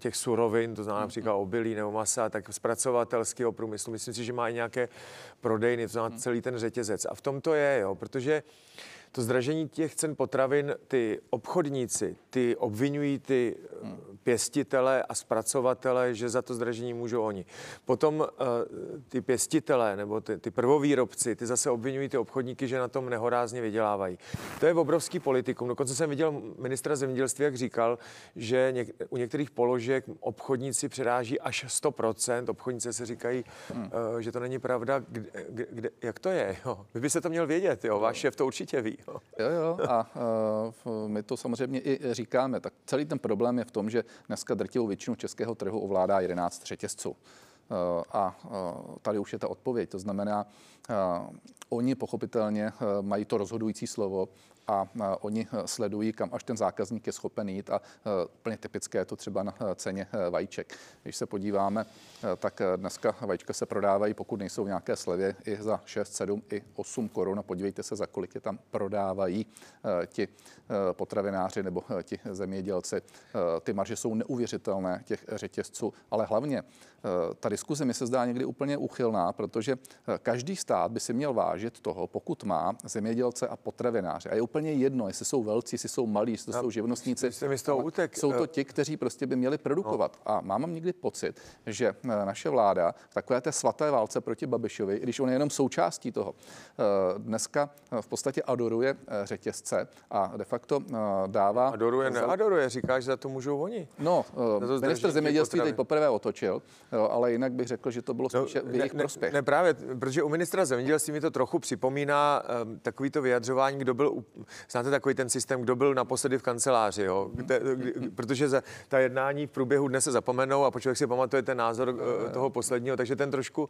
těch surovin, to znamená například obilí nebo masa, tak zpracovatelského průmyslu. Myslím si, že má i nějaké prodejny, to znamená hmm. celý ten řetězec. A v tom to je, jo, protože to zdražení těch cen potravin, ty obchodníci, ty obvinují ty hmm. Pěstitele a zpracovatele, že za to zdražení můžou oni. Potom uh, ty pěstitele nebo ty, ty prvovýrobci, ty zase obvinují ty obchodníky, že na tom nehorázně vydělávají. To je obrovský politikum. Dokonce jsem viděl ministra zemědělství, jak říkal, že něk, u některých položek obchodníci přeráží až 100%. Obchodníci se říkají, hmm. uh, že to není pravda. Kde, kde, jak to je? Jo? Vy byste to měl vědět, jo? váš šéf to určitě ví. Jo, jo, a uh, my to samozřejmě i říkáme. Tak celý ten problém je v tom, že dneska drtivou většinu českého trhu ovládá 11 řetězců. Uh, a uh, tady už je ta odpověď. To znamená, oni pochopitelně mají to rozhodující slovo a oni sledují, kam až ten zákazník je schopen jít a eh, úplně typické je to třeba na eh, ceně vajíček. Když se podíváme, tak dneska vajíčka se prodávají, pokud nejsou v nějaké slevě, i za 6, 7 i 8 korun a podívejte se, za kolik je tam prodávají ti potravináři nebo ti zemědělci. Ty marže jsou neuvěřitelné těch řetězců, ale hlavně ta diskuze mi se zdá někdy úplně uchylná, protože každý stát by si měl vážit toho, pokud má zemědělce a potravináře. A je úplně jedno, jestli jsou velcí, jestli jsou malí, jestli to jsou živnostníci. Mi z toho utek. Jsou to ti, kteří prostě by měli produkovat. No. A mám někdy pocit, že eh, naše vláda v takové té svaté válce proti Babišovi, když on je jenom součástí toho, eh, dneska v podstatě adoruje eh, řetězce a de facto dává... Adoruje, neadoruje, říká, že za to můžou oni. No, minister zemědělství teď poprvé otočil, ale jinak bych řekl, že to bylo no, spíše no, v jejich ne, prospěch. Ne, právě, protože u ministra zemědělství mi to trochu připomíná um, takovýto vyjadřování, kdo byl znáte takový ten systém, kdo byl naposledy v kanceláři, jo? Kde, kdy, protože za, ta jednání v průběhu dne se zapomenou a člověk si pamatuje ten názor uh, toho posledního, takže ten trošku, uh,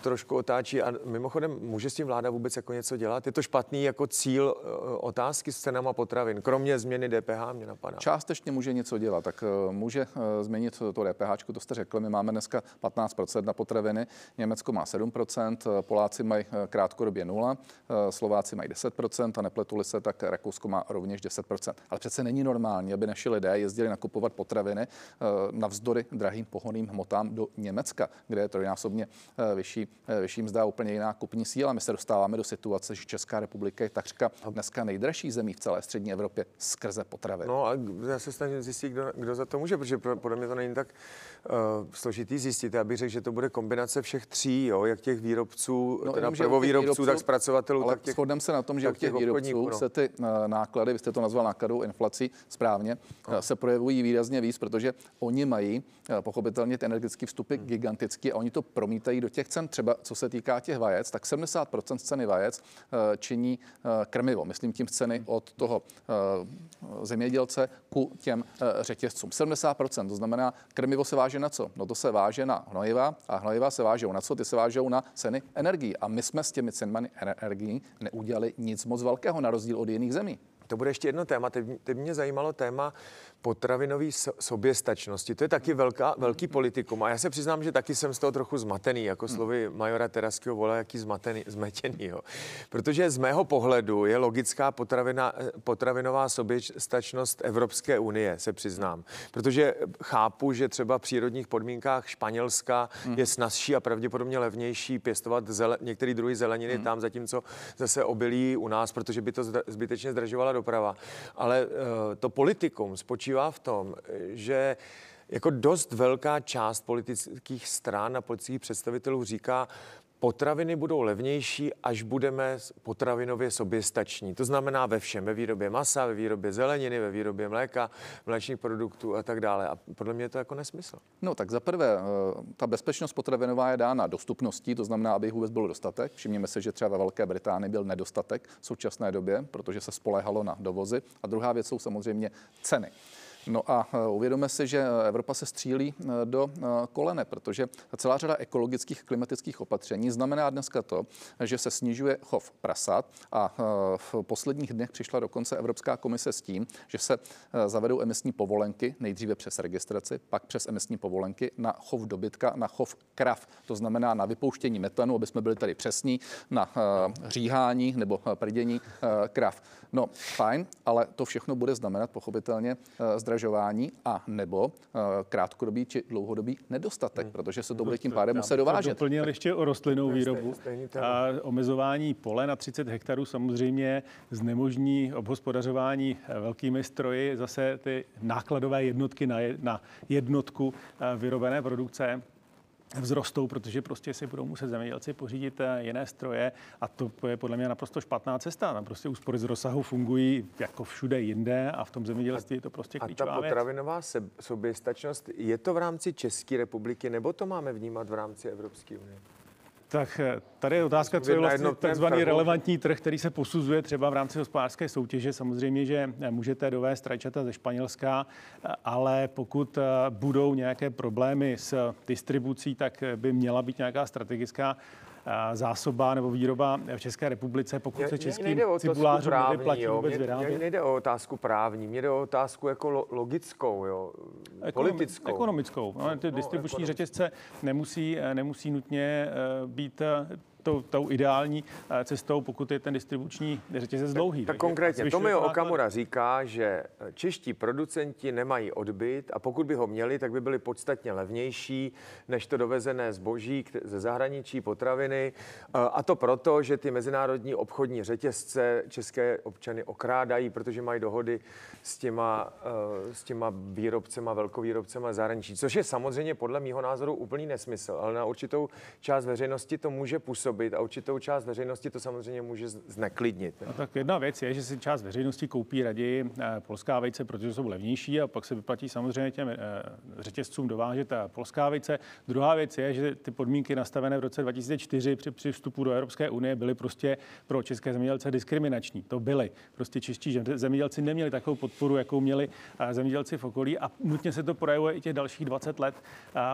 trošku otáčí. A mimochodem, může s tím vláda vůbec jako něco dělat? Je to špatný jako cíl uh, otázky s cenama potravin, kromě změny DPH, mě napadá. Částečně může něco dělat, tak může změnit to DPH, to jste řekli, my máme dneska 15% na potraviny, Německo má 7%, Poláci mají krátkodobě 0, Slováci mají 10%, 10%, a nepletuli se, tak Rakousko má rovněž 10%. Ale přece není normální, aby naši lidé jezdili nakupovat potraviny navzdory drahým pohoným hmotám do Německa, kde je trojnásobně vyšší, vyšší mzda, úplně jiná kupní síla. My se dostáváme do situace, že Česká republika je takřka dneska nejdražší zemí v celé střední Evropě skrze potraviny. No a já se snažím zjistit, kdo, kdo za to může, protože podle mě to není tak uh, složitý zjistit. Já bych řekl, že to bude kombinace všech tří, jo, jak těch výrobců, no, teda prvovýrobců, tak zpracovatelů. Ale tak těch, shodneme se na tom, že těch výrobců no. se ty uh, náklady, vy jste to nazval nákladou inflací správně, no. uh, se projevují výrazně víc, protože oni mají uh, pochopitelně ty energetické vstupy hmm. gigantický a oni to promítají do těch cen. Třeba co se týká těch vajec, tak 70% z ceny vajec činí krmivo. Myslím tím ceny hmm. od toho zemědělce ku těm řetězcům. 70%, to znamená, krmivo se váže na co? No to se váže na hnojiva a hnojiva se vážou na co? Ty se vážou na ceny energií. A my jsme s těmi cenami energií neudělali nic moc velkého na rozdíl od jiných zemí. To bude ještě jedno téma. Teď, mě zajímalo téma potravinové soběstačnosti. To je taky velká, velký politikum. A já se přiznám, že taky jsem z toho trochu zmatený, jako hmm. slovy majora Teraského vola, jaký zmatený, zmetěný. Jo. Protože z mého pohledu je logická potravina, potravinová soběstačnost Evropské unie, se přiznám. Protože chápu, že třeba v přírodních podmínkách Španělska hmm. je snazší a pravděpodobně levnější pěstovat zele, některé druhy zeleniny hmm. tam, zatímco zase obilí u nás, protože by to zbytečně zdražovala doprava. Ale uh, to politikum spočívá v tom, že jako dost velká část politických stran a politických představitelů říká, potraviny budou levnější, až budeme potravinově soběstační. To znamená ve všem, ve výrobě masa, ve výrobě zeleniny, ve výrobě mléka, mléčných produktů a tak dále. A podle mě je to jako nesmysl. No tak za prvé, eh, ta bezpečnost potravinová je dána dostupností, to znamená, aby jich vůbec bylo dostatek. Všimněme se, že třeba ve Velké Británii byl nedostatek v současné době, protože se spolehalo na dovozy. A druhá věc jsou samozřejmě ceny. No a e, uvědomme si, že Evropa se střílí e, do e, kolene, protože celá řada ekologických klimatických opatření znamená dneska to, že se snižuje chov prasat a v posledních dnech přišla dokonce Evropská komise s tím, že se zavedou emisní povolenky, nejdříve přes registraci, pak přes emisní povolenky na chov dobytka, na chov krav. To znamená na vypouštění metanu, aby jsme byli tady přesní, na říhání nebo prdění krav. No, fajn, ale to všechno bude znamenat pochopitelně zdražování a nebo eh, krátkodobý či dlouhodobý nedostatek, hmm. protože se to bude tím pádem muset dovážet. Doplnil ještě o rostlinnou výrobu. A omezování pole na 30 hektarů samozřejmě znemožní obhospodařování eh, velkými stroji. Zase ty nákladové jednotky na jednotku eh, vyrobené produkce vzrostou, protože prostě si budou muset zemědělci pořídit eh, jiné stroje a to je podle mě naprosto špatná cesta. Tam prostě úspory z rozsahu fungují jako všude jinde a v tom zemědělství je to prostě klíčová A ta potravinová věc. soběstačnost, je to v rámci České republiky nebo to máme vnímat v rámci Evropské unie? Tak eh, tady je otázka, co je vlastně takzvaný relevantní trh, který se posuzuje třeba v rámci hospodářské soutěže. Samozřejmě, že eh, můžete dovést rajčata ze Španělska, eh, ale pokud budou nějaké problémy s distribucí, tak by měla být nějaká strategická zásoba nebo výroba v České republice, pokud se českým cibulářům nevyplatí vůbec vyrábět. Mě nejde o otázku právní, mě jde o otázku jako logickou, jo, politickou. Ekonomickou. No, ty no, distribuční řetězce nemusí, nemusí nutně být tou, tou ideální eh, cestou, pokud je ten distribuční řetězec dlouhý. Tak, tak konkrétně, Tomio Okamura říká, že eh, čeští producenti nemají odbyt a pokud by ho měli, tak by byly podstatně levnější než to dovezené zboží ze zahraničí, potraviny. Eh, a to proto, že ty mezinárodní obchodní řetězce české občany okrádají, protože mají dohody s těma, s těma výrobcema, velkovýrobcema zahraničí, což je samozřejmě podle mého názoru úplný nesmysl, ale na určitou část veřejnosti to může působit působit a určitou část veřejnosti to samozřejmě může zneklidnit. No, tak jedna věc je, že si část veřejnosti koupí raději eh, polská vejce, protože jsou levnější a pak se vyplatí samozřejmě těm eh, řetězcům dovážet polská vejce. Druhá věc je, že ty podmínky nastavené v roce 2004 při, při vstupu do Evropské unie byly prostě pro české zemědělce diskriminační. To byly. Prostě čeští zemědělci neměli takovou podporu, jakou měli eh, zemědělci v okolí a nutně se to projevuje i těch dalších 20 let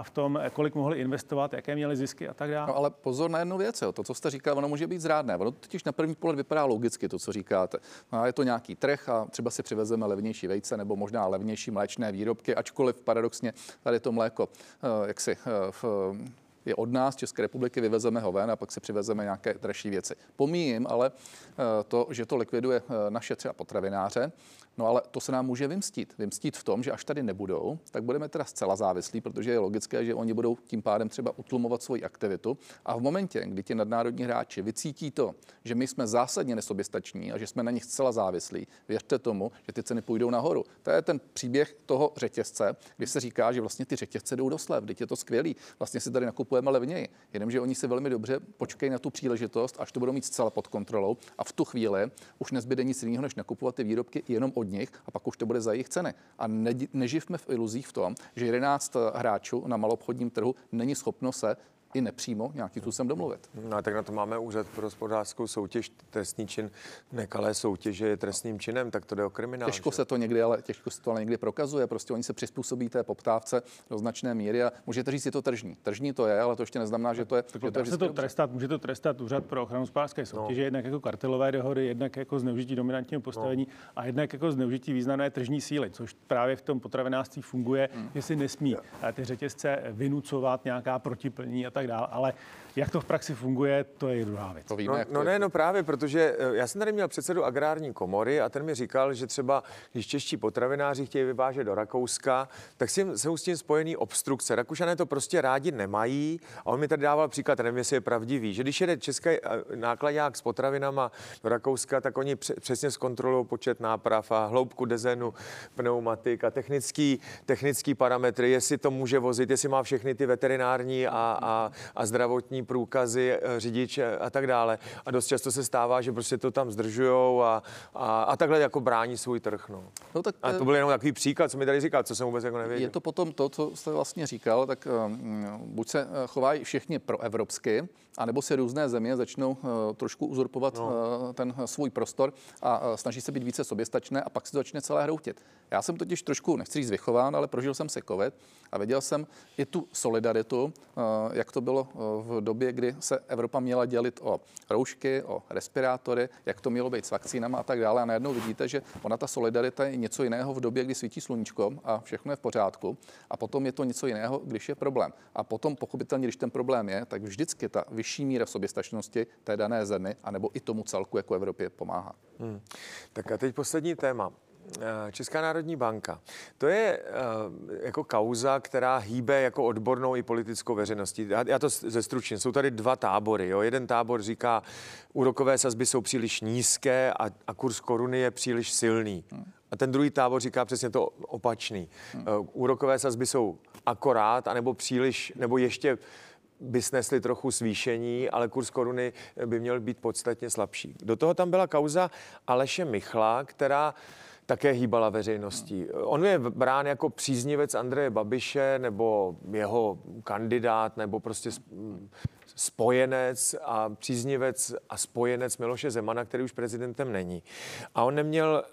v tom, kolik mohli investovat, jaké měli zisky a tak dále. No, ale pozor na jednu věc, jo. To, co jste říkal, ono může být zrádné. Ono totiž na první pohled vypadá logicky, to, co říkáte. A je to nějaký trh a třeba si přivezeme levnější vejce nebo možná levnější mléčné výrobky, ačkoliv paradoxně tady to mléko, eh, jak si eh, v je od nás, České republiky, vyvezeme ho ven a pak si přivezeme nějaké dražší věci. Pomíjím ale eh, to, že to likviduje eh, naše třeba potravináře, No ale to se nám může vymstít. Vymstít v tom, že až tady nebudou, tak budeme teda zcela závislí, protože je logické, že oni budou tím pádem třeba utlumovat svoji aktivitu. A v momentě, kdy ti nadnárodní hráči vycítí to, že my jsme zásadně nesoběstační a že jsme na nich zcela závislí, věřte tomu, že ty ceny půjdou nahoru. To je ten příběh toho řetězce, kdy se říká, že vlastně ty řetězce jdou do slev. Je to skvělý. Vlastně si tady nakupujeme levněji. Jenomže oni si velmi dobře počkají na tu příležitost, až to budou mít zcela pod kontrolou. A v tu chvíli už nezbyde nic jiného, než nakupovat ty výrobky jenom od nich a pak už to bude za jejich ceny. A ne, neživme v iluzích v tom, že 11 hráčů na malobchodním trhu není schopno se i nepřímo nějakým způsobem domluvit. No a tak na to máme úřad pro hospodářskou soutěž, trestný čin nekalé soutěže je trestným činem, tak to jde o kriminál. Těžko že? se to někdy, ale těžko se to ale někdy prokazuje. Prostě oni se přizpůsobí té poptávce do značné míry a můžete říct, je to tržní. Tržní to je, ale to ještě neznamená, že to je. Tak že to je se to trestat, může to trestat úřad pro ochranu hospodářské no. soutěže, no. jednak jako kartelové dohody, jednak jako zneužití dominantního postavení no. a jednak jako zneužití významné tržní síly, což právě v tom potravinářství funguje, hmm. že si nesmí ty řetězce vynucovat nějaká protiplní a tak dále. Ale jak to v praxi funguje, to je druhá věc. To víme, no, jak no ne, no právě, protože eh, já jsem tady měl předsedu agrární komory a ten mi říkal, že třeba když čeští potravináři chtějí vyvážet do Rakouska, tak si, jsou s tím spojený obstrukce. Rakušané to prostě rádi nemají a on mi tady dával příklad, nevím, jestli je pravdivý, že když jede český eh, nákladák s potravinama do Rakouska, tak oni přesně zkontrolují počet náprav a hloubku dezenu, pneumatik a technický, technický parametry, jestli to může vozit, jestli má všechny ty veterinární a, a, a zdravotní průkazy, eh, řidič a tak dále. A dost často se stává, že prostě to tam zdržujou a, a, a takhle jako brání svůj trh. No. No, tak, a to byl jenom takový příklad, co mi tady říkal, co jsem vůbec jako nevěděl. Je to potom to, co jste vlastně říkal, tak um, buď se eh, chovají všichni proevropsky, anebo se různé země začnou uh, trošku uzurpovat no. uh, ten svůj prostor a uh, snaží se být více soběstačné a pak se to začne celé hroutit. Já jsem totiž trošku, nechci říct vychován, ale prožil jsem si covid a viděl jsem i tu solidaritu, jak to bylo v době, kdy se Evropa měla dělit o roušky, o respirátory, jak to mělo být s vakcínama a tak dále. A najednou vidíte, že ona ta solidarita je něco jiného v době, kdy svítí sluníčko a všechno je v pořádku. A potom je to něco jiného, když je problém. A potom, pochopitelně, když ten problém je, tak vždycky ta vyšší míra soběstačnosti té dané zemi, anebo i tomu celku jako Evropě pomáhá. Hmm. Tak a teď poslední téma. Eh, Česká národní banka. To je uh, jako kauza, která hýbe jako odbornou i politickou veřejností. Já, já to ze stručně. Jsou tady dva tábory. Jo. Jeden tábor říká, úrokové sazby jsou příliš nízké a, a kurz koruny je příliš silný. A ten druhý tábor říká přesně to opačný. Uh, úrokové sazby jsou akorát, anebo příliš, nebo ještě by snesli trochu zvýšení, ale kurz koruny by měl být podstatně slabší. Do toho tam byla kauza Aleše Michla, která také hýbala veřejností. On je brán jako příznivec Andreje Babiše nebo jeho kandidát nebo prostě spojenec a příznivec a spojenec Miloše Zemana, který už prezidentem není. A on neměl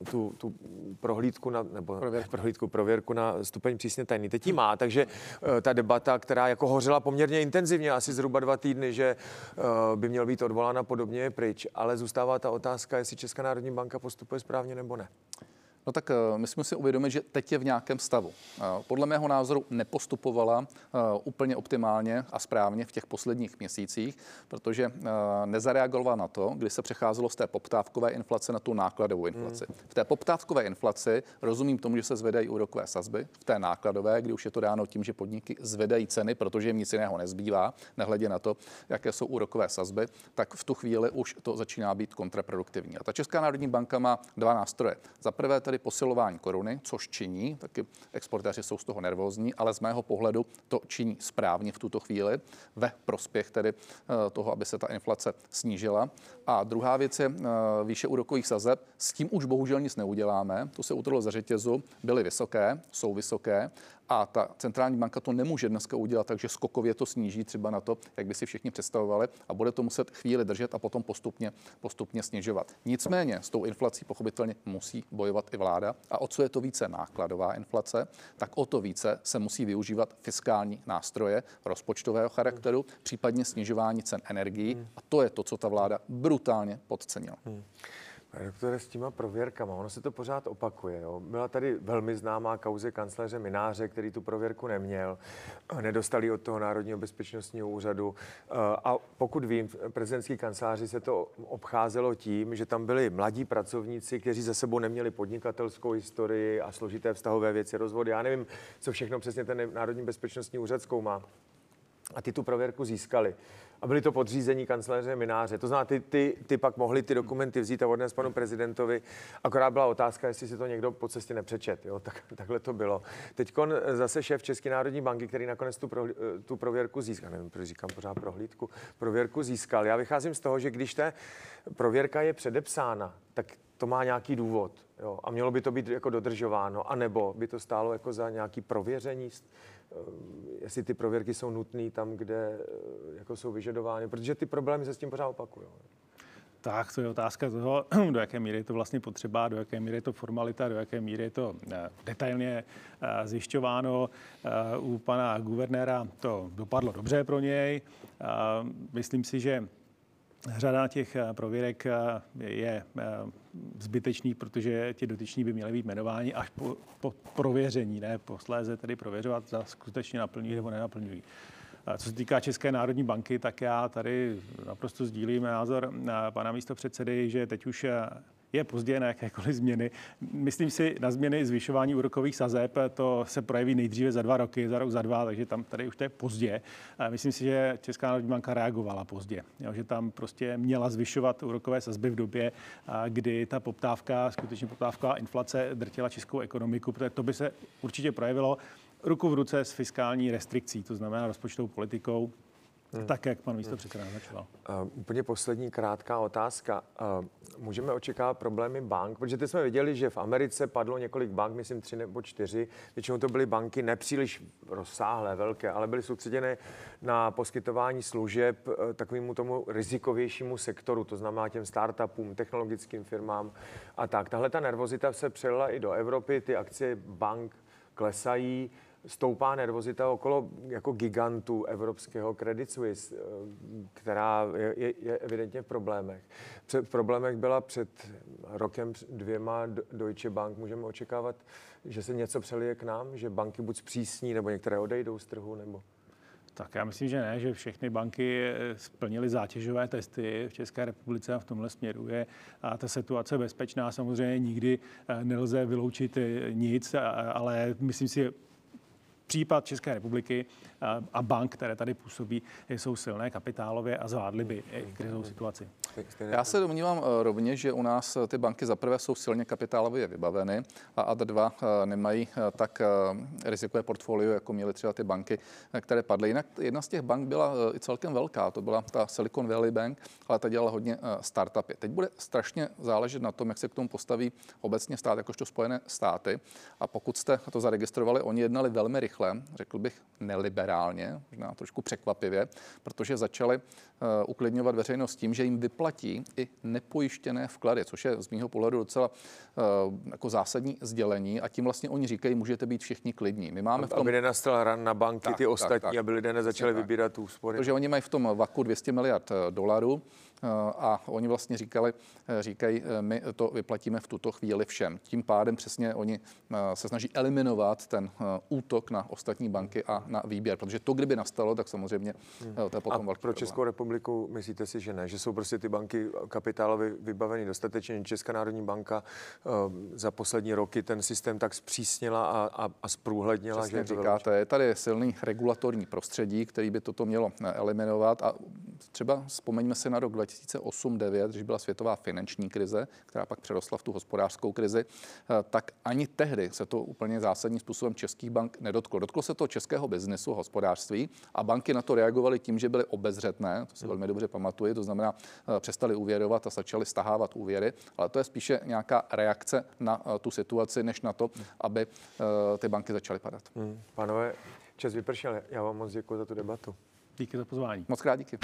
uh, tu, tu prohlídku na, nebo prověrku. prohlídku, prověrku na stupeň přísně tajný. Teď ji má, takže uh, ta debata, která jako hořela poměrně intenzivně, asi zhruba dva týdny, že uh, by měl být odvolána podobně je pryč. Ale zůstává ta otázka, jestli Česká národní banka postupuje správně nebo ne. No tak eh, my jsme si uvědomili, že teď je v nějakém stavu. Eh, podle mého názoru nepostupovala eh, úplně optimálně a správně v těch posledních měsících, protože nezareagovala na to, kdy se přecházelo z té poptávkové inflace na tu nákladovou inflaci. Hmm. V té poptávkové inflaci rozumím tomu, že se zvedají úrokové sazby, v té nákladové, kdy už je to dáno tím, že podniky zvedají ceny, protože jim nic jiného nezbývá, nehledě na to, jaké jsou úrokové sazby, tak v tu chvíli už to začíná být kontraproduktivní. A ta Česká národní banka má dva nástroje. Za prvé tedy posilování koruny, což činí, taky exportéři jsou z toho nervózní, ale z mého pohledu to činí správně v tuto chvíli ve prospěch tedy eh, toho, aby se ta inflace snížila. A druhá věc je eh, výše úrokových sazeb. S tím už bohužel nic neuděláme. To se utrlo za řetězu, byly vysoké, jsou vysoké a ta centrální banka to nemůže dneska udělat, takže skokově to sníží třeba na to, jak by si všichni představovali a bude to muset chvíli držet a potom postupně, postupně snižovat. Nicméně s tou inflací pochopitelně musí bojovat i vláda a o co je to více nákladová inflace, tak o to více se musí využívat fiskální nástroje rozpočtového charakteru, případně snižování cen energií a to je to, co ta vláda brutálně podcenila. Hmm. Pane doktore, s těma prověrkama, ono se to pořád opakuje. Jo. Byla tady velmi známá kauze kancléře Mináře, který tu prověrku neměl. Nedostali od toho Národního bezpečnostního úřadu. A pokud vím, v prezidentský kanceláři se to obcházelo tím, že tam byli mladí pracovníci, kteří za sebou neměli podnikatelskou historii a složité vztahové věci, rozvody. Já nevím, co všechno přesně ten Národní bezpečnostní úřad zkoumá. A ty tu prověrku získali a byli to podřízení kanceláře Mináře. To znamená, ty, ty, ty pak mohli ty dokumenty vzít a odnést panu prezidentovi. Akorát byla otázka, jestli si to někdo po cestě nepřečet. Jo? Tak, takhle to bylo. Teď zase šéf České národní banky, který nakonec tu, pro, tu prověrku získal, nevím, proč říkám pořád prohlídku, prověrku získal. Já vycházím z toho, že když ta prověrka je předepsána, tak to má nějaký důvod. Jo? A mělo by to být jako dodržováno, anebo by to stálo jako za nějaký prověření Eh, jestli ty prověrky jsou nutné tam, kde eh, jako jsou vyžadovány, protože ty problémy se s tím pořád opakují. Tak, to je otázka toho, do jaké míry je to vlastně potřeba, do jaké míry je to formalita, do jaké míry je to eh, detailně zjišťováno. U pana guvernéra to dopadlo dobře pro něj. Myslím si, že Řada těch eh, prověrek eh, je eh, zbytečných, protože ti dotyční by měli být jmenováni až po, po prověření, ne posléze tedy prověřovat, za skutečně naplňují nebo nenaplňují. Co se týká České národní banky, tak já tady naprosto sdílím názor pana místo předsedy, že teď už je pozdě na jakékoliv změny. Myslím si, na změny zvyšování úrokových sazeb to se projeví nejdříve za dva roky, za rok, za dva, takže tam tady už to je pozdě. Myslím si, že Česká národní banka reagovala pozdě, jo, že tam prostě měla zvyšovat úrokové sazby v době, kdy ta poptávka, skutečně poptávka inflace drtila českou ekonomiku, protože to by se určitě projevilo ruku v ruce s fiskální restrikcí, to znamená rozpočtovou politikou, Hmm. Tak, jak pan místo předseda naznačoval. Uh, úplně poslední krátká otázka. Uh, můžeme očekávat problémy bank, protože teď jsme viděli, že v Americe padlo několik bank, myslím tři nebo čtyři. Většinou to byly banky nepříliš rozsáhlé, velké, ale byly soustředěné na poskytování služeb uh, takovému tomu rizikovějšímu sektoru, to znamená těm startupům, technologickým firmám a tak. Tahle ta nervozita se přelila i do Evropy, ty akcie bank klesají stoupá nervozita okolo jako gigantu evropského Credit Suisse, eh, která je, je, je evidentně v problémech. Před, v problémech byla před rokem dvěma Deutsche Bank. Můžeme očekávat, že se něco přelije k nám, že banky buď zpřísní, nebo některé odejdou z trhu, nebo... Tak já myslím, že ne, že všechny banky eh, splnily zátěžové testy v České republice a v tomhle směru je a ta situace bezpečná. Samozřejmě nikdy eh, nelze vyloučit nic, ale myslím si, případ České republiky a bank, které tady působí, jsou silné kapitálově a zvládly by i krizovou situaci. Já se domnívám eh, rovněž, že u nás eh, ty banky za prvé jsou silně kapitálově vybaveny a ad dva eh, nemají tak rizikové portfolio, jako měly třeba ty banky, které padly. Jinak jedna z těch bank byla i celkem velká, to byla ta Silicon Valley Bank, ale ta dělala hodně startupy. Teď bude strašně záležet na tom, jak se k tomu postaví obecně stát, jakožto Spojené státy. A pokud jste to zaregistrovali, oni jednali velmi rychle, řekl bych neliberálně, možná trošku překvapivě, protože začali Eh, uklidňovat veřejnost tím, že jim vyplatí i nepojištěné vklady, což je z mého pohledu docela eh, jako zásadní sdělení a tím vlastně oni říkají, můžete být všichni klidní. My máme v tom... Aby nenastal ran na banky, tak, ty ostatní, tak, tak. aby lidé nezačali vybírat tu úspory. Protože oni mají v tom vaku 200 miliard eh, dolarů a oni vlastně říkali, říkají, my to vyplatíme v tuto chvíli všem. Tím pádem přesně oni se snaží eliminovat ten útok na ostatní banky a na výběr, protože to, kdyby nastalo, tak samozřejmě hmm. to je potom a pro Českou republiku republiku, myslíte si, že ne? Že jsou prostě ty banky kapitálově vybaveny dostatečně? Česká národní banka uh, za poslední roky ten systém tak zpřísnila a, a, a zprůhlednila, Přesně že říkáte, je tady silný regulatorní prostředí, který by toto mělo eliminovat a třeba vzpomeňme si na rok 2008-2009, když byla světová finanční krize, která pak přerostla v tu hospodářskou krizi, eh, tak ani tehdy se to úplně zásadním způsobem českých bank nedotklo. Dotklo se to českého biznesu, hospodářství a banky na to reagovaly tím, že byly obezřetné, to si velmi dobře pamatuju, to znamená, eh, přestali uvěrovat a začali stahávat úvěry, ale to je spíše nějaká reakce na eh, tu situaci, než na to, aby ty banky začaly padat. Hmm. Pánové, čas vypršel. Já vám moc děkuji za tu debatu. Díky za pozvání. Moc krát díky.